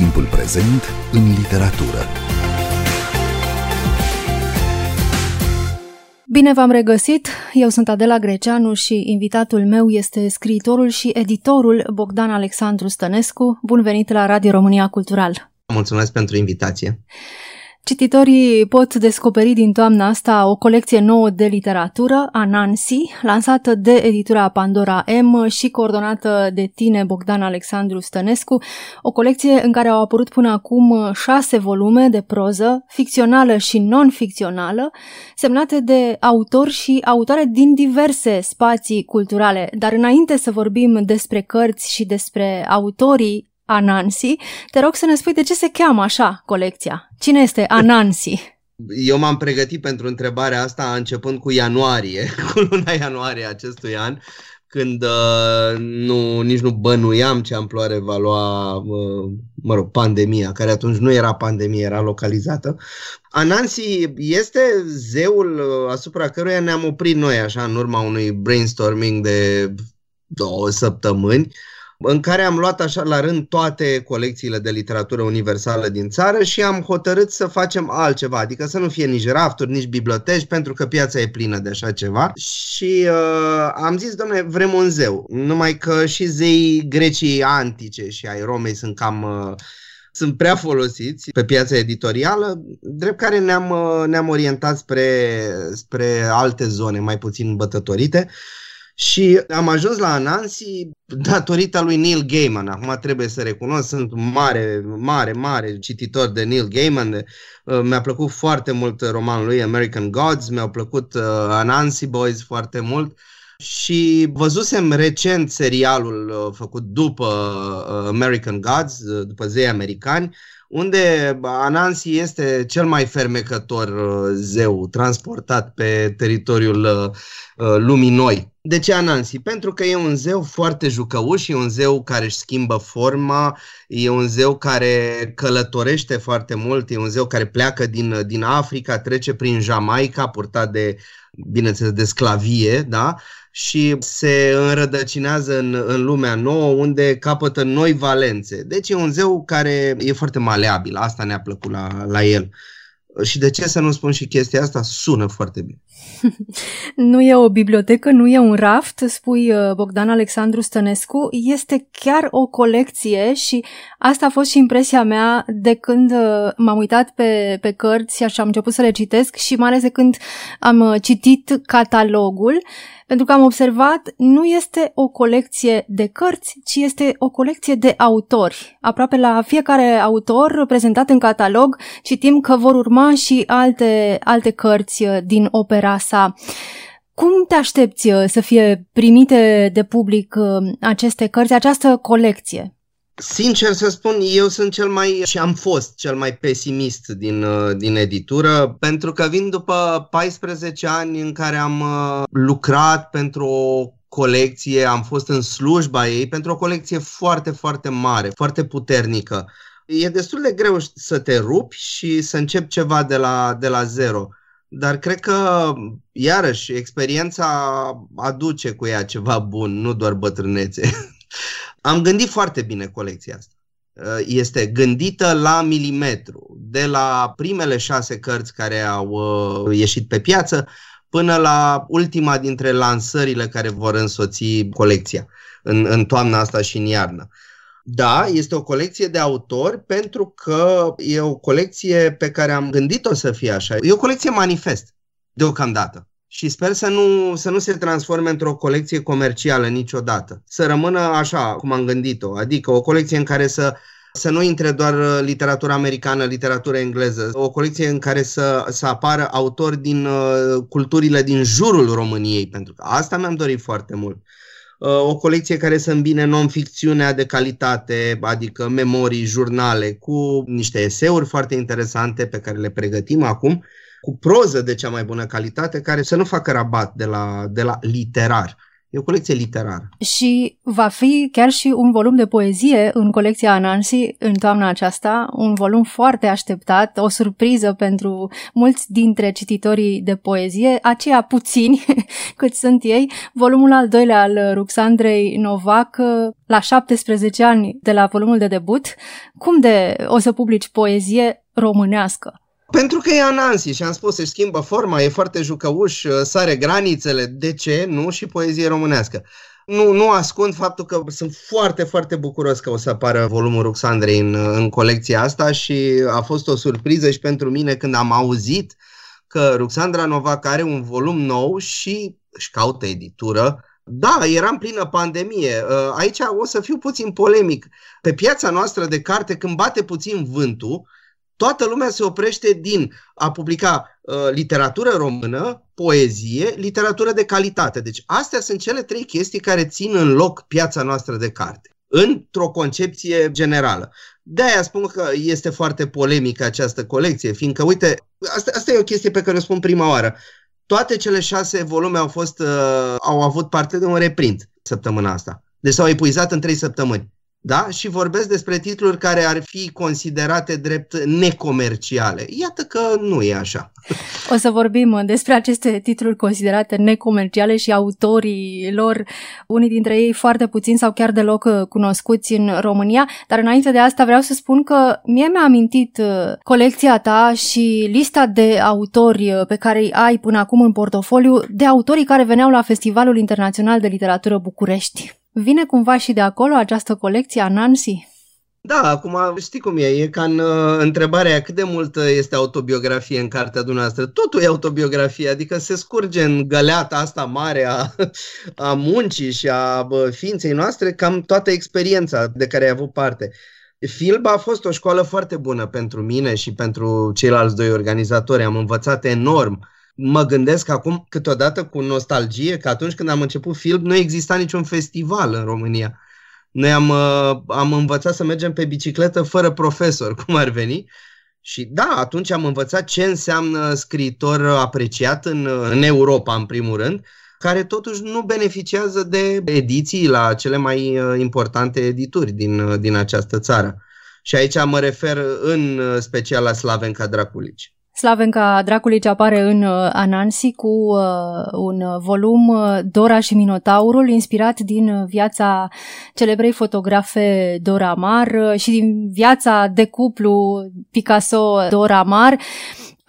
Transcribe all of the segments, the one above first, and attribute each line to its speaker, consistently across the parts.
Speaker 1: Timpul prezent în literatură.
Speaker 2: Bine v-am regăsit! Eu sunt Adela Greceanu și invitatul meu este scriitorul și editorul Bogdan Alexandru Stănescu. Bun venit la Radio România Cultural!
Speaker 3: Mulțumesc pentru invitație!
Speaker 2: Cititorii pot descoperi din toamna asta o colecție nouă de literatură, a Nancy, lansată de editura Pandora M și coordonată de tine, Bogdan Alexandru Stănescu, o colecție în care au apărut până acum șase volume de proză, ficțională și non-ficțională, semnate de autori și autoare din diverse spații culturale. Dar înainte să vorbim despre cărți și despre autorii Anansi, te rog să ne spui de ce se cheamă așa colecția. Cine este Anansi?
Speaker 3: Eu m-am pregătit pentru întrebarea asta începând cu ianuarie, cu luna ianuarie acestui an, când uh, nu, nici nu bănuiam ce amploare va lua, uh, mă rog, pandemia, care atunci nu era pandemie, era localizată. Anansi este zeul uh, asupra căruia ne-am oprit noi, așa, în urma unui brainstorming de două săptămâni, uh, în care am luat așa la rând toate colecțiile de literatură universală din țară și am hotărât să facem altceva, adică să nu fie nici rafturi, nici biblioteci, pentru că piața e plină de așa ceva. Și uh, am zis, domne, vrem un zeu. Numai că și zeii grecii antice și ai Romei sunt cam... Uh, sunt prea folosiți pe piața editorială, drept care ne-am, uh, ne-am orientat spre, spre alte zone mai puțin bătătorite. Uh, și am ajuns la Anansi datorită lui Neil Gaiman. Acum trebuie să recunosc, sunt mare, mare, mare cititor de Neil Gaiman. Uh, mi-a plăcut foarte mult romanul lui American Gods, mi-au plăcut uh, Anansi Boys foarte mult. Și văzusem recent serialul uh, făcut după American Gods, după zei americani, unde Anansi este cel mai fermecător zeu transportat pe teritoriul lumii noi. De ce Anansi? Pentru că e un zeu foarte jucăuș, e un zeu care își schimbă forma, e un zeu care călătorește foarte mult, e un zeu care pleacă din, din Africa, trece prin Jamaica, purtat de, bineînțeles, de sclavie, da? și se înrădăcinează în, în lumea nouă, unde capătă noi valențe. Deci e un zeu care e foarte maleabil, asta ne-a plăcut la, la el. Și de ce să nu spun și chestia asta? Sună foarte bine.
Speaker 2: Nu e o bibliotecă, nu e un raft, spui uh, Bogdan Alexandru Stănescu, este chiar o colecție și asta a fost și impresia mea de când uh, m-am uitat pe, pe cărți și am început să le citesc și mai ales de când am uh, citit catalogul pentru că am observat, nu este o colecție de cărți, ci este o colecție de autori. Aproape la fiecare autor prezentat în catalog citim că vor urma și alte, alte cărți uh, din opera sa. Cum te aștepți uh, să fie primite de public uh, aceste cărți, această colecție?
Speaker 3: Sincer să spun, eu sunt cel mai și am fost cel mai pesimist din, uh, din editură, pentru că vin după 14 ani în care am uh, lucrat pentru o colecție, am fost în slujba ei, pentru o colecție foarte, foarte mare, foarte puternică. E destul de greu să te rupi și să începi ceva de la, de la zero. Dar cred că, iarăși, experiența aduce cu ea ceva bun, nu doar bătrânețe. Am gândit foarte bine colecția asta. Uh, este gândită la milimetru, de la primele șase cărți care au uh, ieșit pe piață până la ultima dintre lansările care vor însoți colecția în, în toamna asta și în iarnă. Da, este o colecție de autori pentru că e o colecție pe care am gândit-o să fie așa. E o colecție manifest, deocamdată și sper să nu, să nu se transforme într-o colecție comercială niciodată. Să rămână așa cum am gândit-o, adică o colecție în care să să nu intre doar literatura americană, literatura engleză, o colecție în care să, să apară autori din uh, culturile din jurul României, pentru că asta mi-am dorit foarte mult. Uh, o colecție care să îmbine non-ficțiunea de calitate, adică memorii, jurnale, cu niște eseuri foarte interesante pe care le pregătim acum cu proză de cea mai bună calitate, care să nu facă rabat de la, de la literar. E o colecție literară.
Speaker 2: Și va fi chiar și un volum de poezie în colecția Anansi în toamna aceasta, un volum foarte așteptat, o surpriză pentru mulți dintre cititorii de poezie, aceia puțini cât sunt ei, volumul al doilea al Ruxandrei Novac, la 17 ani de la volumul de debut. Cum de o să publici poezie românească?
Speaker 3: Pentru că e Anansi și am spus, își schimbă forma, e foarte jucăuș, sare granițele, de ce nu și poezie românească. Nu, nu ascund faptul că sunt foarte, foarte bucuros că o să apară volumul Ruxandrei în, în colecția asta și a fost o surpriză și pentru mine când am auzit că Ruxandra Novak are un volum nou și își caută editură. Da, eram plină pandemie. Aici o să fiu puțin polemic. Pe piața noastră de carte, când bate puțin vântul, toată lumea se oprește din a publica uh, literatură română, poezie, literatură de calitate. Deci astea sunt cele trei chestii care țin în loc piața noastră de carte, într-o concepție generală. De-aia spun că este foarte polemică această colecție, fiindcă, uite, asta, asta e o chestie pe care o spun prima oară. Toate cele șase volume au, fost, uh, au avut parte de un reprint săptămâna asta. Deci s-au epuizat în trei săptămâni da? și vorbesc despre titluri care ar fi considerate drept necomerciale. Iată că nu e așa.
Speaker 2: O să vorbim despre aceste titluri considerate necomerciale și autorii lor, unii dintre ei foarte puțini sau chiar deloc cunoscuți în România, dar înainte de asta vreau să spun că mie mi-a amintit uh, colecția ta și lista de autori uh, pe care îi ai până acum în portofoliu, de autorii care veneau la Festivalul Internațional de Literatură București. Vine cumva și de acolo această colecție a Nancy?
Speaker 3: Da, acum știi cum e, e ca în uh, întrebarea cât de mult este autobiografie în cartea dumneavoastră. Totul e autobiografie, adică se scurge în găleata asta mare a, a muncii și a bă, ființei noastre cam toată experiența de care ai avut parte. Filba a fost o școală foarte bună pentru mine și pentru ceilalți doi organizatori. Am învățat enorm uh, mă gândesc acum câteodată cu nostalgie că atunci când am început film nu exista niciun festival în România. Noi am, uh, am învățat să mergem pe bicicletă fără profesor, cum ar veni. Și da, atunci am învățat ce înseamnă scriitor apreciat în, în Europa, în primul rând, care totuși nu beneficiază de ediții la cele mai uh, importante edituri din, uh, din această țară. Și aici mă refer în special la Slavenca Draculici.
Speaker 2: Slavenca Draculici apare în uh, Anansi cu uh, un volum uh, Dora și Minotaurul, inspirat din viața celebrei fotografe Dora Mar și din viața de cuplu Picasso-Dora Mar.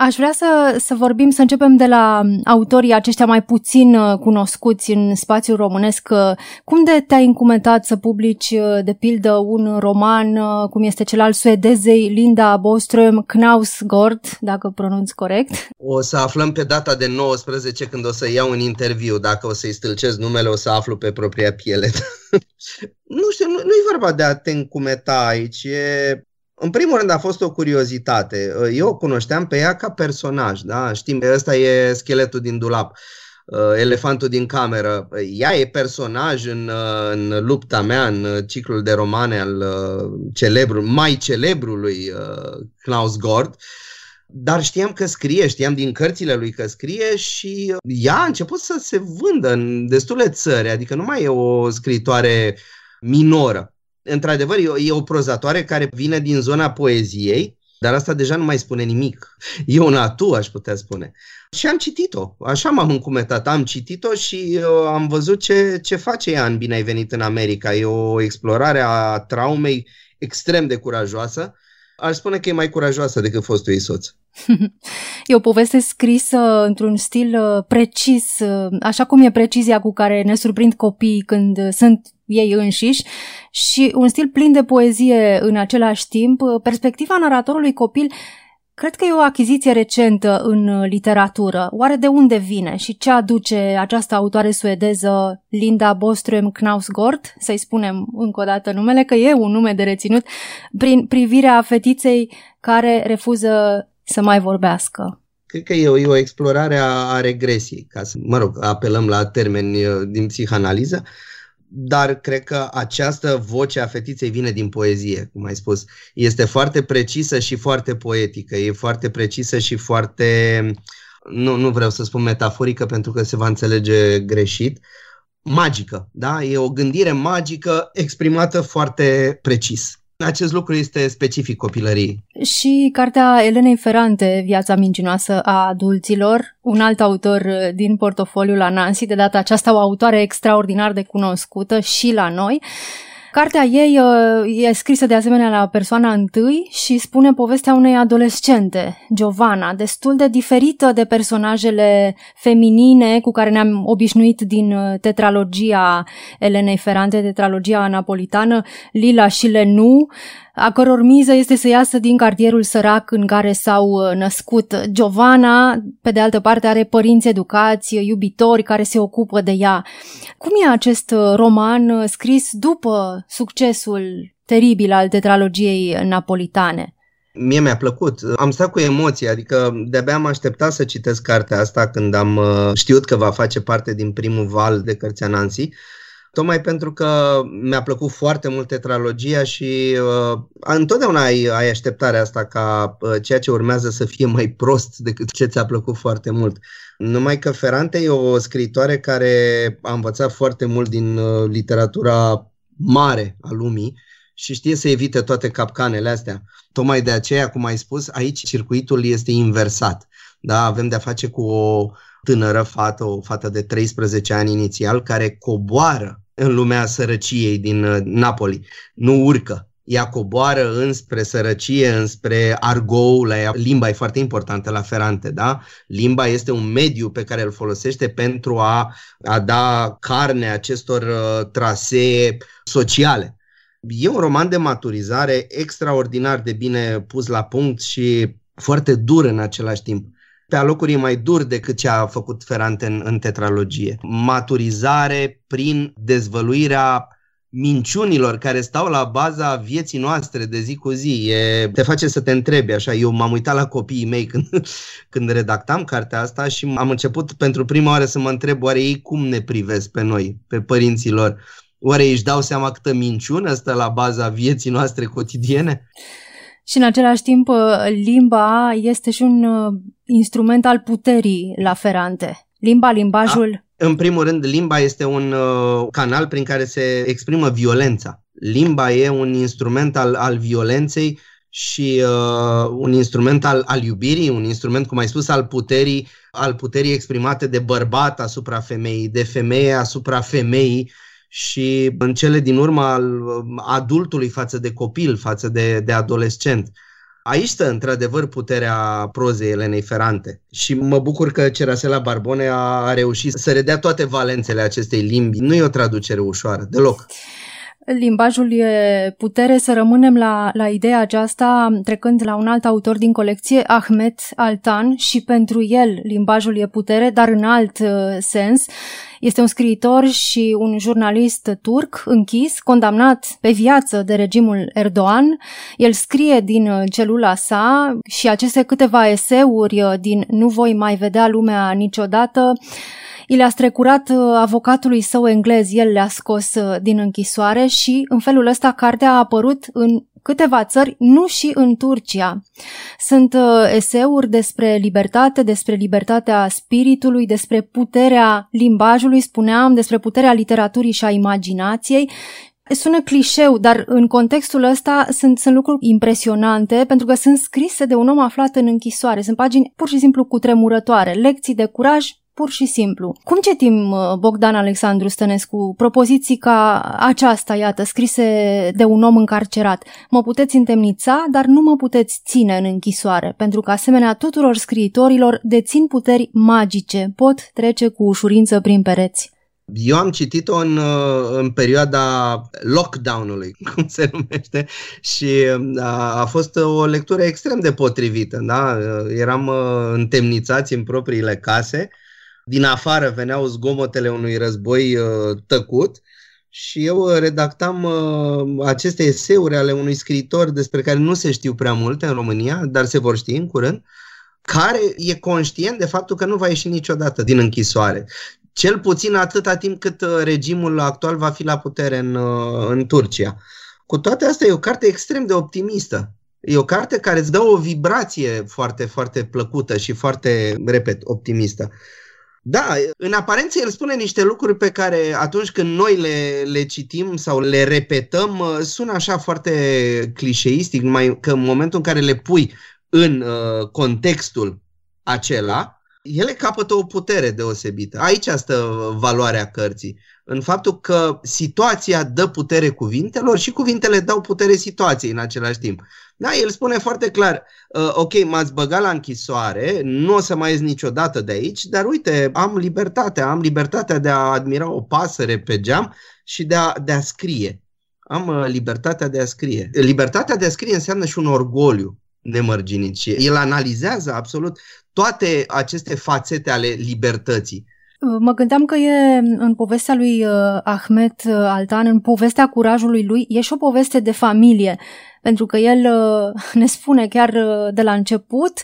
Speaker 2: Aș vrea să, să vorbim, să începem de la autorii aceștia mai puțin uh, cunoscuți în spațiul românesc. Uh, cum de te-ai încumetat să publici, uh, de pildă, un roman, cum este cel al suedezei Linda Boström, Knausgård, dacă pronunț corect?
Speaker 3: O să aflăm pe data de 19 când o să iau un interviu. Dacă o să-i stâlcesc numele, o să aflu pe propria piele. nu știu, nu, nu e vorba de a te încumeta aici. E în primul rând a fost o curiozitate. Eu o cunoșteam pe ea ca personaj, da? Știm, ăsta e scheletul din dulap, uh, elefantul din cameră. Ea e personaj în, uh, în lupta mea, în ciclul de romane al uh, celebru, mai celebrului Klaus Gord. Dar știam că scrie, știam din cărțile lui că scrie și ea a început să se vândă în destule țări, adică nu mai e o scritoare minoră într-adevăr, e o, e o prozatoare care vine din zona poeziei, dar asta deja nu mai spune nimic. E un atu, aș putea spune. Și am citit-o, așa m-am încumetat, am citit-o și uh, am văzut ce, ce face ea în Bine ai venit în America. E o explorare a traumei extrem de curajoasă. Aș spune că e mai curajoasă decât fostul ei soț.
Speaker 2: E o poveste scrisă într-un stil uh, precis, uh, așa cum e precizia cu care ne surprind copiii când sunt ei înșiși și un stil plin de poezie în același timp. Perspectiva naratorului copil Cred că e o achiziție recentă în literatură. Oare de unde vine și ce aduce această autoare suedeză Linda Boström Knausgård, să-i spunem încă o dată numele, că e un nume de reținut, prin privirea fetiței care refuză să mai vorbească?
Speaker 3: Cred că e o, e o explorare a, a regresiei, ca să, mă rog, apelăm la termeni uh, din psihanaliză. Uh, dar cred că această voce a fetiței vine din poezie, cum ai spus. Este foarte precisă și foarte poetică, e foarte precisă și foarte, nu, nu vreau să spun metaforică pentru că se va înțelege greșit, magică, da? E o gândire magică exprimată foarte precis. Acest lucru este specific copilăriei.
Speaker 2: Și cartea Elenei Ferrante, Viața mincinoasă a adulților, un alt autor din portofoliul la Nancy, de data aceasta o autoare extraordinar de cunoscută și la noi, Cartea ei uh, e scrisă de asemenea la persoana întâi și spune povestea unei adolescente, Giovanna, destul de diferită de personajele feminine cu care ne-am obișnuit din uh, tetralogia Elenei Ferrante, tetralogia napolitană, Lila și Lenu, a căror miză este să iasă din cartierul sărac în care s-au uh, născut. Giovanna, pe de altă parte, are părinți educați, iubitori care se ocupă de ea. Cum e acest uh, roman uh, scris după succesul teribil al tetralogiei napolitane?
Speaker 3: Mie mi-a plăcut. Am stat cu emoții, adică de-abia am așteptat să citesc cartea asta când am știut că va face parte din primul val de cărți Nancy tocmai pentru că mi-a plăcut foarte mult tetralogia și uh, întotdeauna ai, ai așteptarea asta ca uh, ceea ce urmează să fie mai prost decât ce ți-a plăcut foarte mult. Numai că Ferrante e o scriitoare care a învățat foarte mult din uh, literatura mare a lumii și știe să evite toate capcanele astea. Tocmai de aceea, cum ai spus, aici circuitul este inversat. Da? Avem de-a face cu o tânără fată, o fată de 13 ani inițial, care coboară în lumea sărăciei din uh, Napoli. Nu urcă. Ea coboară înspre sărăcie, înspre argou, la ea. limba e foarte importantă la Ferrante, da? Limba este un mediu pe care îl folosește pentru a, a da carne acestor uh, trasee sociale. E un roman de maturizare extraordinar de bine pus la punct și foarte dur în același timp pe alocuri e mai dur decât ce a făcut Ferrante în, în tetralogie. Maturizare prin dezvăluirea minciunilor care stau la baza vieții noastre de zi cu zi. E, te face să te întrebi așa. Eu m-am uitat la copiii mei când, când redactam cartea asta și am început pentru prima oară să mă întreb oare ei cum ne privesc pe noi, pe părinții lor. Oare își dau seama câtă minciună stă la baza vieții noastre cotidiene?
Speaker 2: Și în același timp, uh, limba este și un uh, instrument al puterii la Ferrante. Limba, limbajul...
Speaker 3: Da. În primul rând, limba este un uh, canal prin care se exprimă violența. Limba e un instrument al, al violenței și uh, un instrument al, al iubirii, un instrument, cum ai spus, al puterii, al puterii exprimate de bărbat asupra femeii, de femeie asupra femeii și în cele din urmă al adultului față de copil, față de, de adolescent. Aici stă, într-adevăr, puterea prozei Elenei Ferrante și mă bucur că Cerasela Barbone a, a reușit să redea toate valențele acestei limbi. Nu e o traducere ușoară, deloc.
Speaker 2: Limbajul e putere să rămânem la, la ideea aceasta trecând la un alt autor din colecție, Ahmet Altan, și pentru el limbajul e putere, dar în alt uh, sens. Este un scriitor și un jurnalist turc închis, condamnat pe viață de regimul Erdogan. El scrie din uh, celula sa și aceste câteva eseuri uh, din Nu voi mai vedea lumea niciodată I le-a strecurat uh, avocatului său englez, el le-a scos din închisoare și în felul ăsta cartea a apărut în câteva țări, nu și în Turcia. Sunt uh, eseuri despre libertate, despre libertatea spiritului, despre puterea limbajului, spuneam, despre puterea literaturii și a imaginației Sună clișeu, dar în contextul ăsta sunt, sunt lucruri impresionante pentru că sunt scrise de un om aflat în închisoare. Sunt pagini pur și simplu cutremurătoare, lecții de curaj pur și simplu. Cum citim uh, Bogdan Alexandru Stănescu propoziții ca aceasta, iată, scrise de un om încarcerat? Mă puteți întemnița, dar nu mă puteți ține în închisoare, pentru că asemenea tuturor scriitorilor dețin puteri magice, pot trece cu ușurință prin pereți.
Speaker 3: Eu am citit-o în, uh, în perioada lockdown-ului, cum se numește, și uh, a, a fost o lectură extrem de potrivită. Da? Eram întemnițați în propriile case din afară veneau zgomotele unui război uh, tăcut și eu uh, redactam uh, aceste eseuri ale unui scriitor despre care nu se știu prea multe în România, dar se vor ști în curând, care e conștient de faptul că nu va ieși niciodată din închisoare. Cel puțin atâta timp cât regimul actual va fi la putere în, în Turcia. Cu toate astea, e o carte extrem de optimistă. E o carte care îți dă o vibrație foarte, foarte plăcută și foarte, repet, optimistă. Da, în aparență el spune niște lucruri pe care atunci când noi le, le citim sau le repetăm, uh, sună așa foarte clișeistic, numai că în momentul în care le pui în uh, contextul acela, ele capătă o putere deosebită. Aici stă valoarea cărții. În faptul că situația dă putere cuvintelor și cuvintele dau putere situației în același timp. Da, el spune foarte clar, uh, ok, m-ați băgat la închisoare, nu o să mai ies niciodată de aici, dar uite, am libertatea, am libertatea de a admira o pasăre pe geam și de a, de a scrie. Am uh, libertatea de a scrie. Libertatea de a scrie înseamnă și un orgoliu nemărginit și el analizează absolut toate aceste fațete ale libertății.
Speaker 2: Mă gândeam că e în povestea lui uh, Ahmed uh, Altan, în povestea curajului lui, e și o poveste de familie, pentru că el uh, ne spune chiar de la început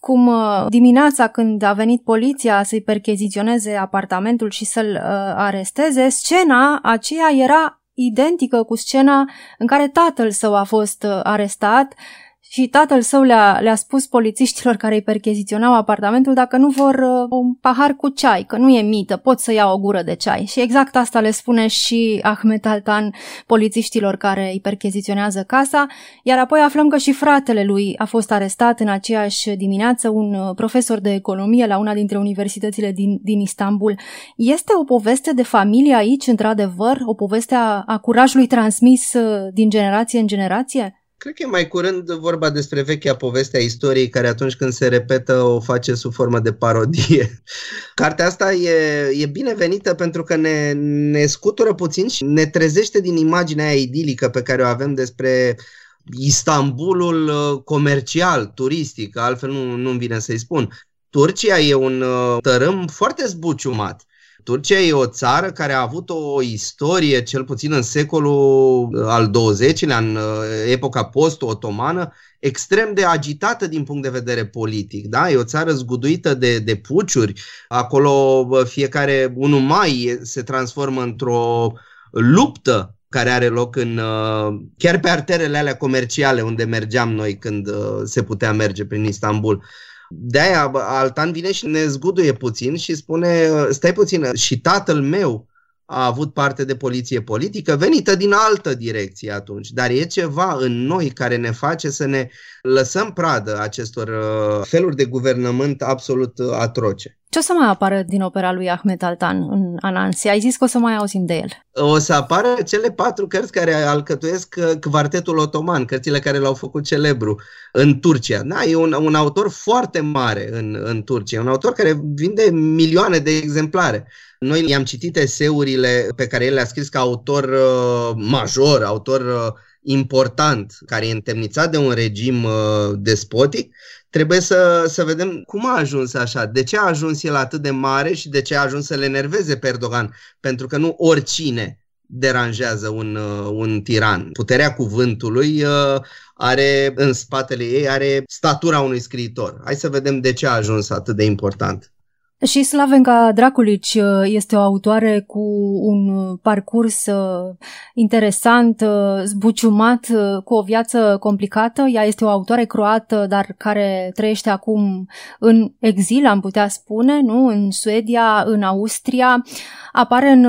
Speaker 2: cum dimineața când a venit poliția să-i percheziționeze apartamentul și să-l aresteze, scena aceea era identică cu scena în care tatăl său a fost arestat și tatăl său le-a, le-a spus polițiștilor care îi percheziționau apartamentul dacă nu vor uh, un pahar cu ceai, că nu e mită, pot să iau o gură de ceai. Și exact asta le spune și Ahmet Altan polițiștilor care îi percheziționează casa, iar apoi aflăm că și fratele lui a fost arestat în aceeași dimineață, un uh, profesor de economie la una dintre universitățile din, din Istanbul. Este o poveste de familie aici, într-adevăr, o poveste a, a curajului transmis uh, din generație în generație?
Speaker 3: Cred că e mai curând vorba despre vechea poveste a istoriei care atunci când se repetă o face sub formă de parodie. Cartea asta e, e binevenită pentru că ne, ne scutură puțin și ne trezește din imaginea aia idilică pe care o avem despre Istanbulul uh, comercial, turistic, altfel nu, nu-mi vine să-i spun. Turcia e un uh, tărâm foarte zbuciumat Turcia e o țară care a avut o istorie, cel puțin în secolul uh, al XX-lea, în uh, epoca post-otomană, extrem de agitată din punct de vedere politic. Da? E o țară zguduită de, de puciuri. Acolo fiecare 1 mai se transformă într-o luptă care are loc în uh, chiar pe arterele alea comerciale unde mergeam noi când se putea merge prin Istanbul. De-aia Altan vine și ne zguduie puțin și spune, stai puțin, și tatăl meu a avut parte de poliție politică venită din altă direcție atunci, dar e ceva în noi care ne face să ne lăsăm pradă acestor uh, feluri de guvernământ absolut uh, atroce.
Speaker 2: Ce o să mai apară din opera lui Ahmet Altan în Anansi? Ai zis că o să mai auzim de el.
Speaker 3: O să apară cele patru cărți care alcătuiesc uh, Quartetul Otoman, cărțile care l-au făcut celebru în Turcia. Da, e un, un autor foarte mare în, în Turcia, un autor care vinde milioane de exemplare. Noi i-am citit eseurile pe care el le-a scris ca autor uh, major, autor uh, important, care e întemnițat de un regim uh, despotic, trebuie să, să vedem cum a ajuns așa, de ce a ajuns el atât de mare și de ce a ajuns să le enerveze pe Erdogan, pentru că nu oricine deranjează un, uh, un tiran. Puterea cuvântului uh, are în spatele ei are statura unui scriitor. Hai să vedem de ce a ajuns atât de important.
Speaker 2: Și Slavenka Draculici uh, este o autoare cu un uh, parcurs uh, interesant, zbuciumat, cu o viață complicată. Ea este o autoare croată, dar care trăiește acum în exil, am putea spune, nu? în Suedia, în Austria. Apare în,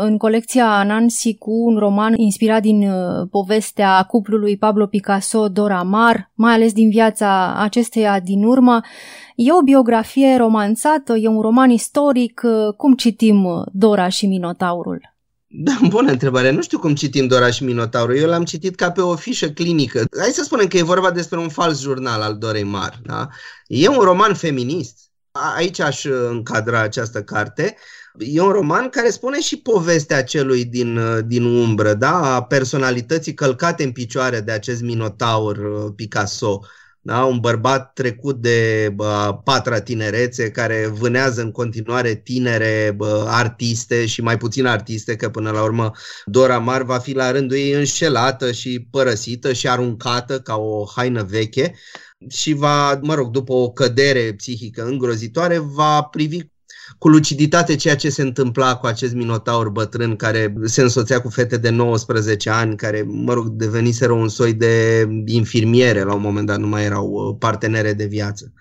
Speaker 2: în colecția Nancy cu un roman inspirat din povestea cuplului Pablo Picasso, Dora Maar, mai ales din viața acesteia din urmă. E o biografie romanțată, e un roman istoric. Cum citim Dora și Minotaurul?
Speaker 3: Da, bună întrebare. Nu știu cum citim Dora și Minotaurul. Eu l-am citit ca pe o fișă clinică. Hai să spunem că e vorba despre un fals jurnal al Dorei Mar. Da? E un roman feminist. Aici aș încadra această carte. E un roman care spune și povestea celui din, din umbră, da? a personalității călcate în picioare de acest Minotaur Picasso da? un bărbat trecut de bă, patra tinerețe care vânează în continuare tinere bă, artiste și mai puțin artiste, că până la urmă Dora Mar va fi la rândul ei înșelată și părăsită și aruncată ca o haină veche și va, mă rog, după o cădere psihică îngrozitoare, va privi cu luciditate ceea ce se întâmpla cu acest minotaur bătrân care se însoțea cu fete de 19 ani, care, mă rog, deveniseră un soi de infirmiere la un moment dat, nu mai erau uh, partenere de viață.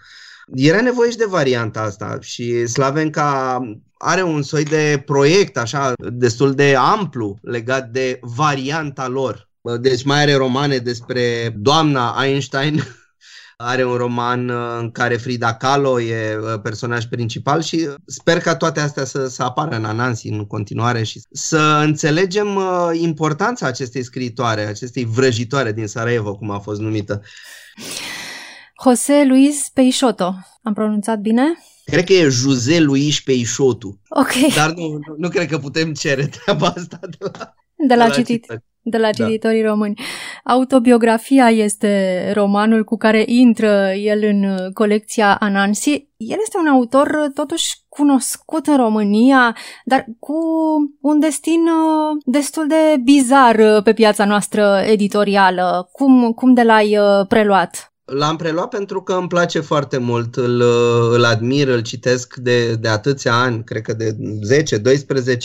Speaker 3: Era nevoie și de varianta asta și Slavenca are un soi de proiect așa destul de amplu legat de varianta lor. Deci mai are romane despre doamna Einstein, are un roman uh, în care Frida Kahlo e uh, personaj principal și sper ca toate astea să, să apară în Anansi în continuare și să înțelegem uh, importanța acestei scriitoare, acestei vrăjitoare din Sarajevo, cum a fost numită.
Speaker 2: José Luis Peixoto. Am pronunțat bine?
Speaker 3: Cred că e José Luis Peixoto.
Speaker 2: Ok.
Speaker 3: Dar nu, nu, nu cred că putem cere treaba asta de la,
Speaker 2: de la, de la citit. De la da. cititorii da. români. Autobiografia este romanul cu care intră el în colecția Anansi. El este un autor totuși cunoscut în România, dar cu un destin uh, destul de bizar pe piața noastră editorială. Cum, cum de l-ai uh, preluat?
Speaker 3: L-am preluat pentru că îmi place foarte mult, îl, îl admir, îl citesc de, de atâția ani, cred că de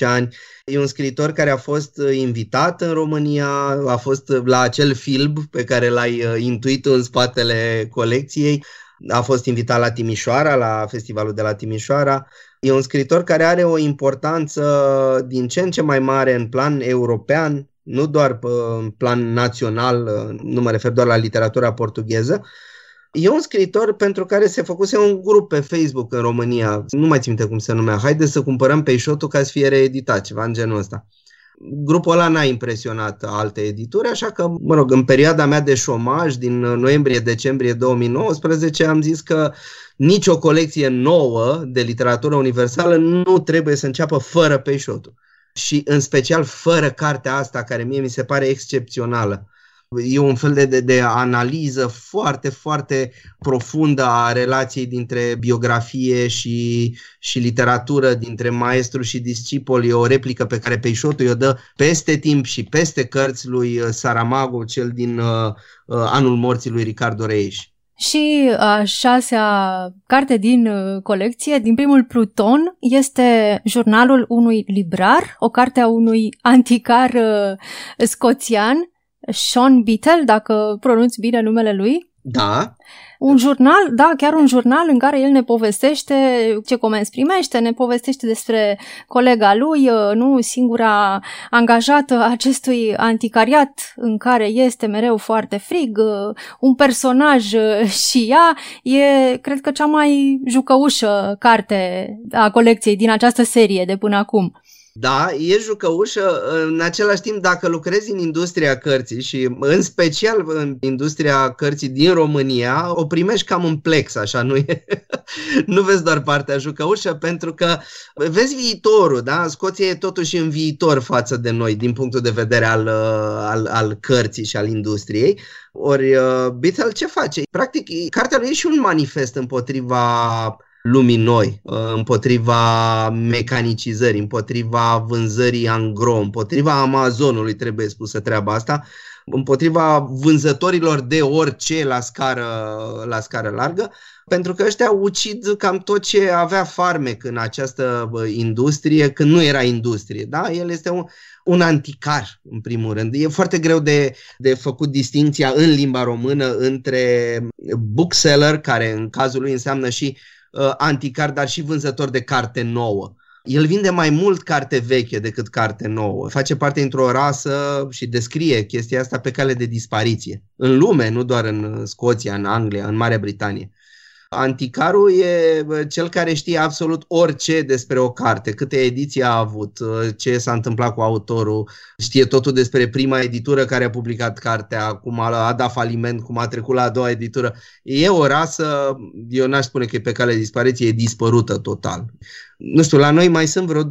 Speaker 3: 10-12 ani. E un scriitor care a fost invitat în România, a fost la acel film pe care l-ai uh, intuit în spatele colecției, a fost invitat la Timișoara, la festivalul de la Timișoara. E un scriitor care are o importanță din ce în ce mai mare în plan european, nu doar pe plan național, nu mă refer doar la literatura portugheză, E un scriitor pentru care se făcuse un grup pe Facebook în România, nu mai țin minte cum se numea, haideți să cumpărăm Peixotul ca să fie reeditat, ceva în genul ăsta. Grupul ăla n-a impresionat alte edituri, așa că, mă rog, în perioada mea de șomaj, din noiembrie-decembrie 2019, am zis că nicio colecție nouă de literatură universală nu trebuie să înceapă fără Peixotul și în special fără cartea asta care mie mi se pare excepțională. E un fel de, de, de analiză foarte, foarte profundă a relației dintre biografie și, și literatură, dintre maestru și discipol. E o replică pe care Peixotu o dă peste timp și peste cărți lui Saramago, cel din uh, uh, Anul morții lui Ricardo Reis.
Speaker 2: Și a șasea carte din uh, colecție, din primul Pluton, este jurnalul unui librar, o carte a unui anticar uh, scoțian, Sean Beatle, dacă pronunți bine numele lui.
Speaker 3: Da.
Speaker 2: Un jurnal, da, chiar un jurnal în care el ne povestește ce comenzi primește, ne povestește despre colega lui, uh, nu singura angajată acestui anticariat în care este mereu foarte frig, uh, un personaj uh, și ea, e, cred că, cea mai jucăușă carte a colecției din această serie de până acum.
Speaker 3: Da, e jucăușă, în același timp dacă lucrezi în industria cărții și în special în industria cărții din România, o primești cam în plex, așa, nu, e, nu vezi doar partea jucăușă, pentru că vezi viitorul, da? Scoția e totuși în viitor față de noi din punctul de vedere al, al, al cărții și al industriei. Ori uh, Beatle ce face? Practic, cartea lui e și un manifest împotriva lumii noi, uh, împotriva mecanicizării, împotriva vânzării angro, împotriva Amazonului, trebuie spusă treaba asta, împotriva vânzătorilor de orice la scară, la scară largă, pentru că ăștia ucid cam tot ce avea farmec în această industrie, când nu era industrie. Da? El este un, un anticar, în primul rând. E foarte greu de, de făcut distinția în limba română între bookseller, care în cazul lui înseamnă și uh, anticar, dar și vânzător de carte nouă. El vinde mai mult carte veche decât carte nouă. Face parte dintr-o rasă și descrie chestia asta pe cale de dispariție. În lume, nu doar în Scoția, în Anglia, în Marea Britanie. Anticarul e cel care știe absolut orice despre o carte, câte ediții a avut, ce s-a întâmplat cu autorul, știe totul despre prima editură care a publicat cartea, cum a, dat faliment, cum a trecut la a doua editură. E o rasă, eu n-aș spune că e pe cale de dispariție, e dispărută total. Nu știu, la noi mai sunt vreo 2-3.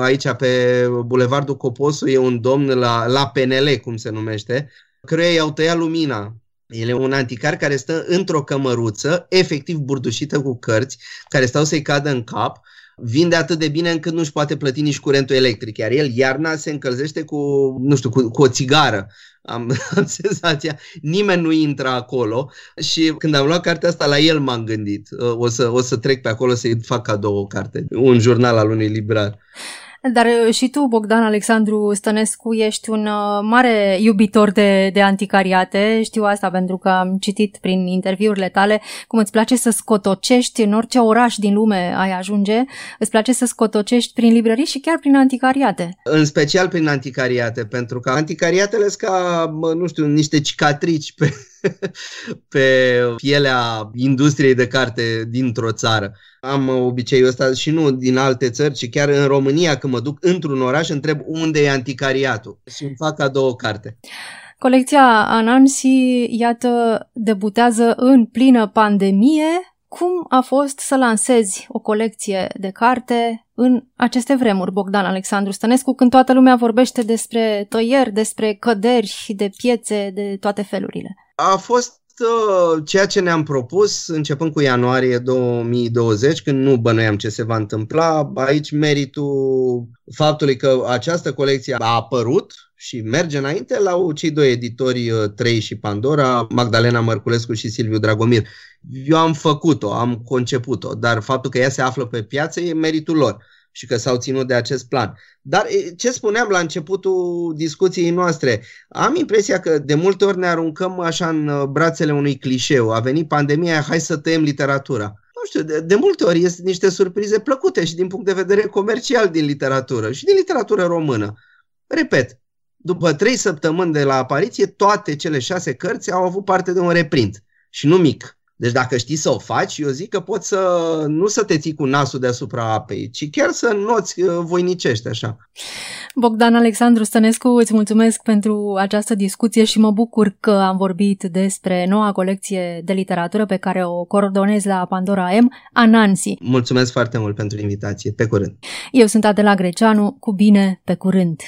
Speaker 3: Aici pe Bulevardul Coposu e un domn la, la PNL, cum se numește, căruia i-au tăiat lumina el e un anticar care stă într-o cămăruță, efectiv burdușită cu cărți, care stau să-i cadă în cap, vinde atât de bine încât nu-și poate plăti nici curentul electric, iar el iarna se încălzește cu, nu știu, cu, cu o țigară. Am, am senzația, nimeni nu intră acolo și când am luat cartea asta la el m-am gândit, o să, o să trec pe acolo să-i fac cadou o carte, un jurnal al unui librar.
Speaker 2: Dar uh, și tu, Bogdan Alexandru Stănescu, ești un uh, mare iubitor de, de anticariate. Știu asta pentru că am citit prin interviurile tale cum îți place să scotocești în orice oraș din lume ai ajunge. Îți place să scotocești prin librării și chiar prin anticariate.
Speaker 3: În special prin anticariate, pentru că anticariatele sunt ca, nu știu, niște cicatrici pe, pe pielea industriei de carte dintr-o țară. Am obiceiul ăsta și nu din alte țări, ci chiar în România, când mă duc într-un oraș, întreb unde e anticariatul și îmi fac cadou o carte.
Speaker 2: Colecția Anansi, iată, debutează în plină pandemie. Cum a fost să lansezi o colecție de carte în aceste vremuri, Bogdan Alexandru Stănescu, când toată lumea vorbește despre tăieri, despre căderi de piețe de toate felurile?
Speaker 3: A fost uh, ceea ce ne-am propus începând cu ianuarie 2020, când nu bănuiam ce se va întâmpla. Aici meritul faptului că această colecție a apărut și merge înainte la cei doi editori, uh, Trei și Pandora, Magdalena Mărculescu și Silviu Dragomir. Eu am făcut-o, am conceput-o, dar faptul că ea se află pe piață e meritul lor și că s-au ținut de acest plan. Dar ce spuneam la începutul discuției noastre, am impresia că de multe ori ne aruncăm așa în uh, brațele unui clișeu. A venit pandemia, hai să tăiem literatura. Nu știu, de, de multe ori este niște surprize plăcute și din punct de vedere comercial din literatură și din literatură română. Repet, după trei săptămâni de la apariție, toate cele șase cărți au avut parte de un reprint și nu mic. Deci dacă știi să o faci, eu zic că poți să nu să te ții cu nasul deasupra apei, ci chiar să noți uh, voinicești așa.
Speaker 2: Bogdan Alexandru Stănescu, îți mulțumesc pentru această discuție și mă bucur că am vorbit despre noua colecție de literatură pe care o coordonez la Pandora M, Anansi.
Speaker 3: Mulțumesc foarte mult pentru invitație. Pe curând!
Speaker 2: Eu sunt Adela Greceanu, cu bine, pe curând!